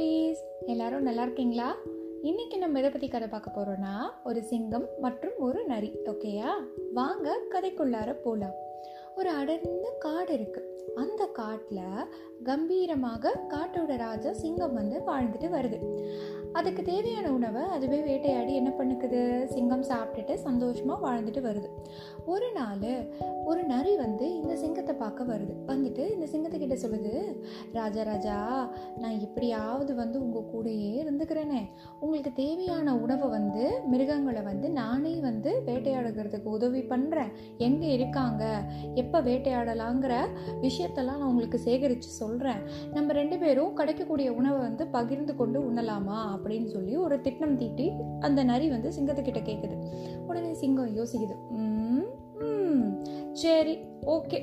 குட்டீஸ் எல்லாரும் நல்லா இருக்கீங்களா? இன்னைக்கு நம்ம எதை பற்றி கதை பார்க்க போகிறோன்னா ஒரு சிங்கம் மற்றும் ஒரு நரி ஓகேயா வாங்க கதைக்குள்ளார போகலாம் ஒரு அடர்ந்த காடு இருக்கு. அந்த காட்டில் கம்பீரமாக காட்டோட ராஜா சிங்கம் வந்து வாழ்ந்துட்டு வருது. அதுக்கு தேவையான உணவை அதுவே வேட்டையாடி என்ன பண்ணுக்குது? சிங்கம் சாப்பிட்டுட்டு சந்தோஷமாக வாழ்ந்துட்டு வருது. ஒரு நாள் ஒரு நரி வந்து இந்த சிங்கத்தை பார்க்க வருது. வந்துட்டு இந்த சிங்கத்துக்கிட்ட சொல்லுது ராஜா ராஜா நான் எப்படியாவது வந்து உங்கள் கூடயே இருந்துக்கிறேனே. உங்களுக்கு தேவையான உணவை வந்து மிருகங்களை வந்து நானே வந்து வேட்டையாடுகிறதுக்கு உதவி பண்ணுறேன் எங்கே இருக்காங்க? எப்போ வேட்டையாடலாங்கிற விஷயத்தெல்லாம் நான் உங்களுக்கு சேகரித்து சொல்கிறேன் நம்ம ரெண்டு பேரும் கிடைக்கக்கூடிய உணவை வந்து பகிர்ந்து கொண்டு உண்ணலாமா? அப்படின்னு சொல்லி ஒரு திட்டம் தீட்டி அந்த நரி வந்து சிங்கத்துக்கிட்ட கேட்குது உடனே சிங்கம் யோசிக்குது. சரி ஓகே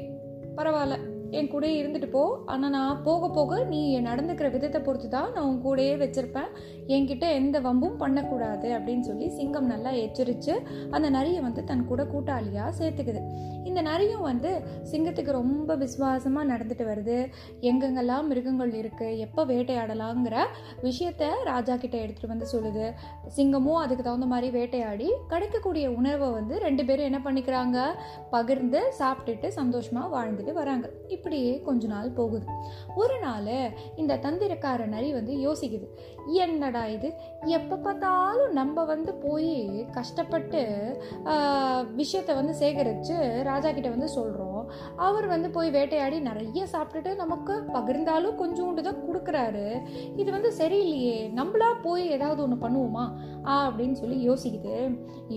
பரவாயில்ல. என் கூடயே இருந்துட்டு போ. ஆனால் நான் போக போக நீ நடந்துக்கிற விதத்தை பொறுத்து தான் நான் உன் கூடயே வச்சிருப்பேன். என்கிட்ட எந்த வம்பும் பண்ணக்கூடாது அப்படின்னு சொல்லி சிங்கம் நல்லா எச்சரித்து அந்த நரியை வந்து தன் கூட கூட்டாளியாக சேர்த்துக்குது. இந்த நரியும் வந்து சிங்கத்துக்கு ரொம்ப விசுவாசமாக நடந்துட்டு வருது. எங்கெங்கெல்லாம் மிருகங்கள் இருக்குது எப்போ வேட்டையாடலாங்கிற விஷயத்த ராஜா கிட்ட எடுத்துகிட்டு வந்து சொல்லுது. சிங்கமும் அதுக்கு தகுந்த மாதிரி வேட்டையாடி கிடைக்கக்கூடிய உணவை வந்து ரெண்டு பேரும் என்ன பண்ணிக்கிறாங்க? பகிர்ந்து சாப்பிட்டுட்டு சந்தோஷமாக வாழ்ந்துட்டு வராங்க. இப்படியே கொஞ்ச நாள் போகுது. ஒரு நாள் இந்த தந்திரக்கார நரி வந்து யோசிக்குது. என்னடா இது? எப்போ பார்த்தாலும் நம்ம வந்து போய் கஷ்டப்பட்டு விஷயத்தை விஷயத்த வந்து சேகரித்து ராஜா கிட்ட வந்து சொல்கிறோம் அவர் வந்து போய் வேட்டையாடி நிறைய சாப்பிட்டுட்டு நமக்கு பகிர்ந்தாலும் கொஞ்சோண்டு தான் கொடுக்குறாரு. இது வந்து சரியில்லையே நம்மளா போய் ஏதாவது ஒன்று பண்ணுவோமா? ஆ அப்படின்னு சொல்லி யோசிக்குது.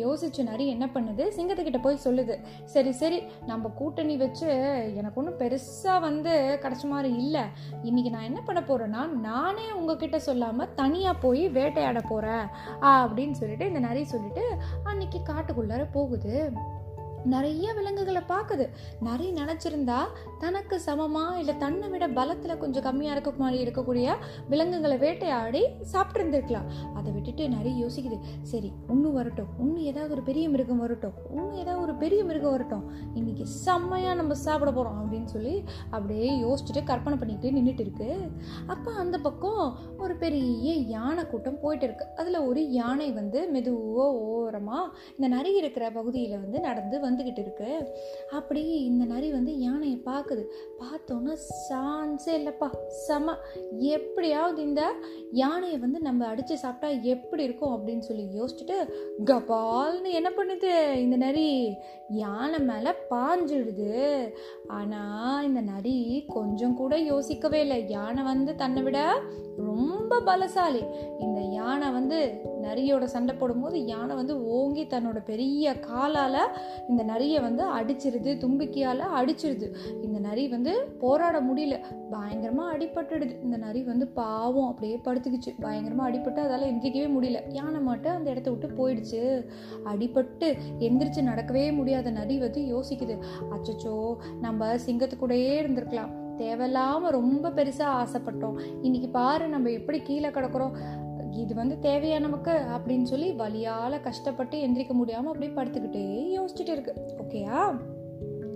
யோசிச்சு நரி என்ன பண்ணுது? சிங்கத்துக்கிட்ட போய் சொல்லுது. சரி சரி நம்ம கூட்டணி வச்சு எனக்கு ஒன்றும் பெருசாக வந்து கிடச்ச மாதிரி இல்லை. இன்னைக்கு நான் என்ன பண்ண போறேன்னா நானே உங்ககிட்ட சொல்லாமல் தனியாக போய் வேட்டையாட போகிறேன் அப்படின்னு சொல்லிட்டு இந்த நரி சொல்லிட்டு அன்னைக்கு காட்டுக்குள்ளார போகுது. நிறைய விலங்குகளை பார்க்குது. நிறைய நினச்சிருந்தா தனக்கு சமமா இல்லை தன்னை விட பலத்தில் கொஞ்சம் கம்மியாக இருக்க மாதிரி இருக்கக்கூடிய விலங்குகளை வேட்டையாடி சாப்பிட்டு இருந்திருக்கலாம் அதை விட்டுட்டு நிறைய யோசிக்குது. சரி ஒன்று வரட்டும். இன்னும் ஏதாவது ஒரு பெரிய மிருகம் வரட்டும். இன்னும் ஏதாவது ஒரு பெரிய மிருகம் வரட்டும். இன்னைக்கு செம்மையாக நம்ம சாப்பிட போகிறோம் அப்படின்னு சொல்லி அப்படியே யோசிச்சுட்டு கற்பனை பண்ணிட்டு நின்றுட்டு இருக்கு. அப்போ அந்த பக்கம் ஒரு பெரிய யானை கூட்டம் போயிட்டு இருக்கு. அதில் ஒரு யானை வந்து மெதுவாக ஓரமாக இந்த நரி இருக்கிற பகுதியில் வந்து நடந்து வந்து வந்துக்கிட்டு இருக்கு. அப்படி இந்த நரி வந்து யானையை பார்க்குது. பார்த்தோன்னா சான்ஸே இல்லைப்பா. செம. எப்படியாவது இந்த யானையை வந்து நம்ம அடித்து சாப்பிட்டா எப்படி இருக்கும் அப்படின்னு சொல்லி யோசிச்சுட்டு கபால்னு என்ன பண்ணுது? இந்த நரி யானை மேலே பாஞ்சிடுது. ஆனால் இந்த நரி கொஞ்சம் கூட யோசிக்கவே இல்லை. யானை வந்து தன்னை விட ரொம்ப பலசாலி. இந்த யானை வந்து நரியோட சண்டை போடும்போது யானை வந்து ஓங்கி தன்னோட பெரிய காலால் இந்த நரியை வந்து அடிச்சிருது தும்பிக்கையால் அடிச்சிருது. இந்த நரி வந்து போராட முடியல. பயங்கரமாக அடிபட்டுடுது. இந்த நரி வந்து பாவம் அப்படியே படுத்துக்கிச்சு. பயங்கரமாக அடிபட்டு அதால் எந்திரிக்கவே முடியல. யானை மட்டும் அந்த இடத்த விட்டு போயிடுச்சு. அடிபட்டு எந்திரிச்சு நடக்கவே முடியாத நரி வந்து யோசிக்குது. அச்சச்சோ நம்ம சிங்கத்துக்கூடையே இருந்திருக்கலாம். தேவையில்லாமல் ரொம்ப பெருசாக ஆசைப்பட்டோம். இன்னைக்கு பாரு நம்ம எப்படி கீழே கிடக்குறோம். இது வந்து தேவையா நமக்கு அப்படின்னு சொல்லி வழியால் கஷ்டப்பட்டு எந்திரிக்க முடியாமல் அப்படியே படுத்துக்கிட்டே யோசிச்சுட்டு இருக்கு. ஓகேயா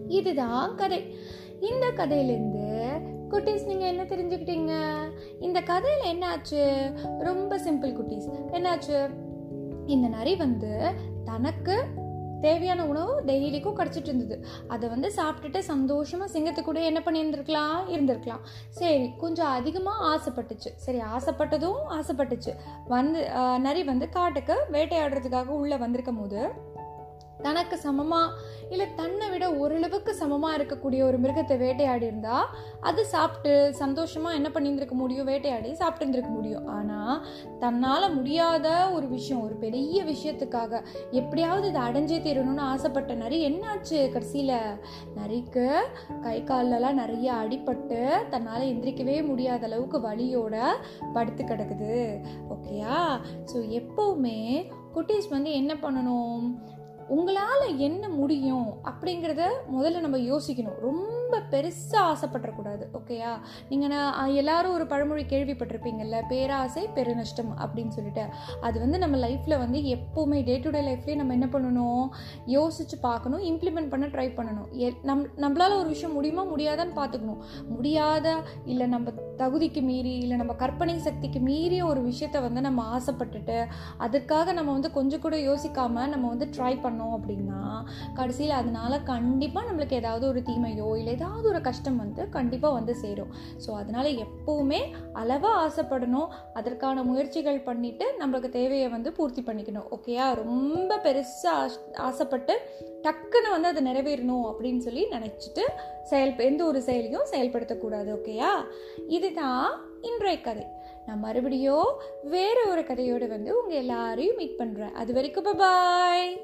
இதுதான் கதை. இந்த கதையிலேருந்து குட்டீஸ் நீங்கள் என்ன தெரிஞ்சுக்கிட்டீங்க? இந்த கதையில் என்னாச்சு? ரொம்ப சிம்பிள் குட்டீஸ். என்னாச்சு? இந்த நரி வந்து தனக்கு தேவையான உணவு டெய்லிக்கும் கிடச்சிட்டு இருந்தது. அதை வந்து சாப்பிட்டுட்டு சந்தோஷமாக சிங்கத்து கூட என்ன பண்ணியிருந்துருக்கலாம்? இருந்திருக்கலாம். சரி கொஞ்சம் அதிகமாக ஆசைப்பட்டுச்சு. சரி ஆசைப்பட்டதும் ஆசைப்பட்டுச்சு. வந்து நரி வந்து காட்டுக்கு வேட்டையாடுறதுக்காக உள்ளே வந்திருக்கும் போது தனக்கு சமமாக இல்லை தன்னை விட ஓரளவுக்கு சமமாக இருக்கக்கூடிய ஒரு மிருகத்தை வேட்டையாடிருந்தா அது சாப்பிட்டு சந்தோஷமாக என்ன பண்ணியிருந்திருக்க முடியும்? வேட்டையாடி சாப்பிட்டுருந்துருக்க முடியும். ஆனால் தன்னால் முடியாத ஒரு விஷயம் ஒரு பெரிய விஷயத்துக்காக எப்படியாவது இதை அடைஞ்சே தீரணும்னு ஆசைப்பட்ட நரி என்னாச்சு கடைசியில்? நரிக்கு கை காலெலாம் நிறைய அடிபட்டு தன்னால் எந்திரிக்கவே முடியாத அளவுக்கு வலியோட படுத்து கிடக்குது. ஓகேயா ஸோ எப்போவுமே குட்டீஸ் வந்து என்ன பண்ணணும்? உங்களால் என்ன முடியும் அப்படிங்கிறத முதல்ல நம்ம யோசிக்கணும். ரொம்ப ரொம்ப பெருசாக ஆசைப்படக்கூடாது ஓகேயா நீங்கள் நான் எல்லாரும் ஒரு பழமொழி கேள்விப்பட்டிருப்பீங்கல்ல பேராசை பெருநஷ்டம் அப்படின்னு சொல்லிட்டு. அது வந்து நம்ம லைஃப்பில் வந்து எப்போவுமே டே டு டே லைஃப்லேயே நம்ம என்ன பண்ணணும்? யோசிச்சு பார்க்கணும் இம்ப்ளிமெண்ட் பண்ண ட்ரை பண்ணணும். நம் நம்மளால் ஒரு விஷயம் முடியுமா முடியாதான்னு பார்த்துக்கணும். முடியாத இல்லை நம்ம தகுதிக்கு மீறி இல்லை நம்ம கற்பனை சக்திக்கு மீறிய ஒரு விஷயத்த வந்து நம்ம ஆசைப்பட்டுட்டு அதற்காக நம்ம வந்து கொஞ்சம் கூட யோசிக்காமல் நம்ம வந்து ட்ரை பண்ணோம் அப்படின்னா கடைசியில் அதனால் கண்டிப்பாக நம்மளுக்கு ஏதாவது ஒரு தீமையோ இல்லை ஏதாவது ஒரு கஷ்டம் வந்து கண்டிப்பாக வந்து சேரும். ஸோ அதனால் எப்போவுமே அளவாக ஆசைப்படணும். அதற்கான முயற்சிகள் பண்ணிவிட்டு நம்மளுக்கு தேவையை வந்து பூர்த்தி பண்ணிக்கணும். ஓகேயா ரொம்ப பெருசாக ஆசைப்பட்டு டக்குன்னு வந்து அது நிறைவேறணும் அப்படின்னு சொல்லி நினச்சிட்டு செயல் எந்த ஒரு செயலையும் செயல்படுத்தக்கூடாது. ஓகேயா இதுதான் இன்றைய கதை. நான் மறுபடியும் வேற ஒரு கதையோடு வந்து உங்கள் எல்லாரையும் மீட் பண்ணுறேன் அது வரைக்கும் பாய்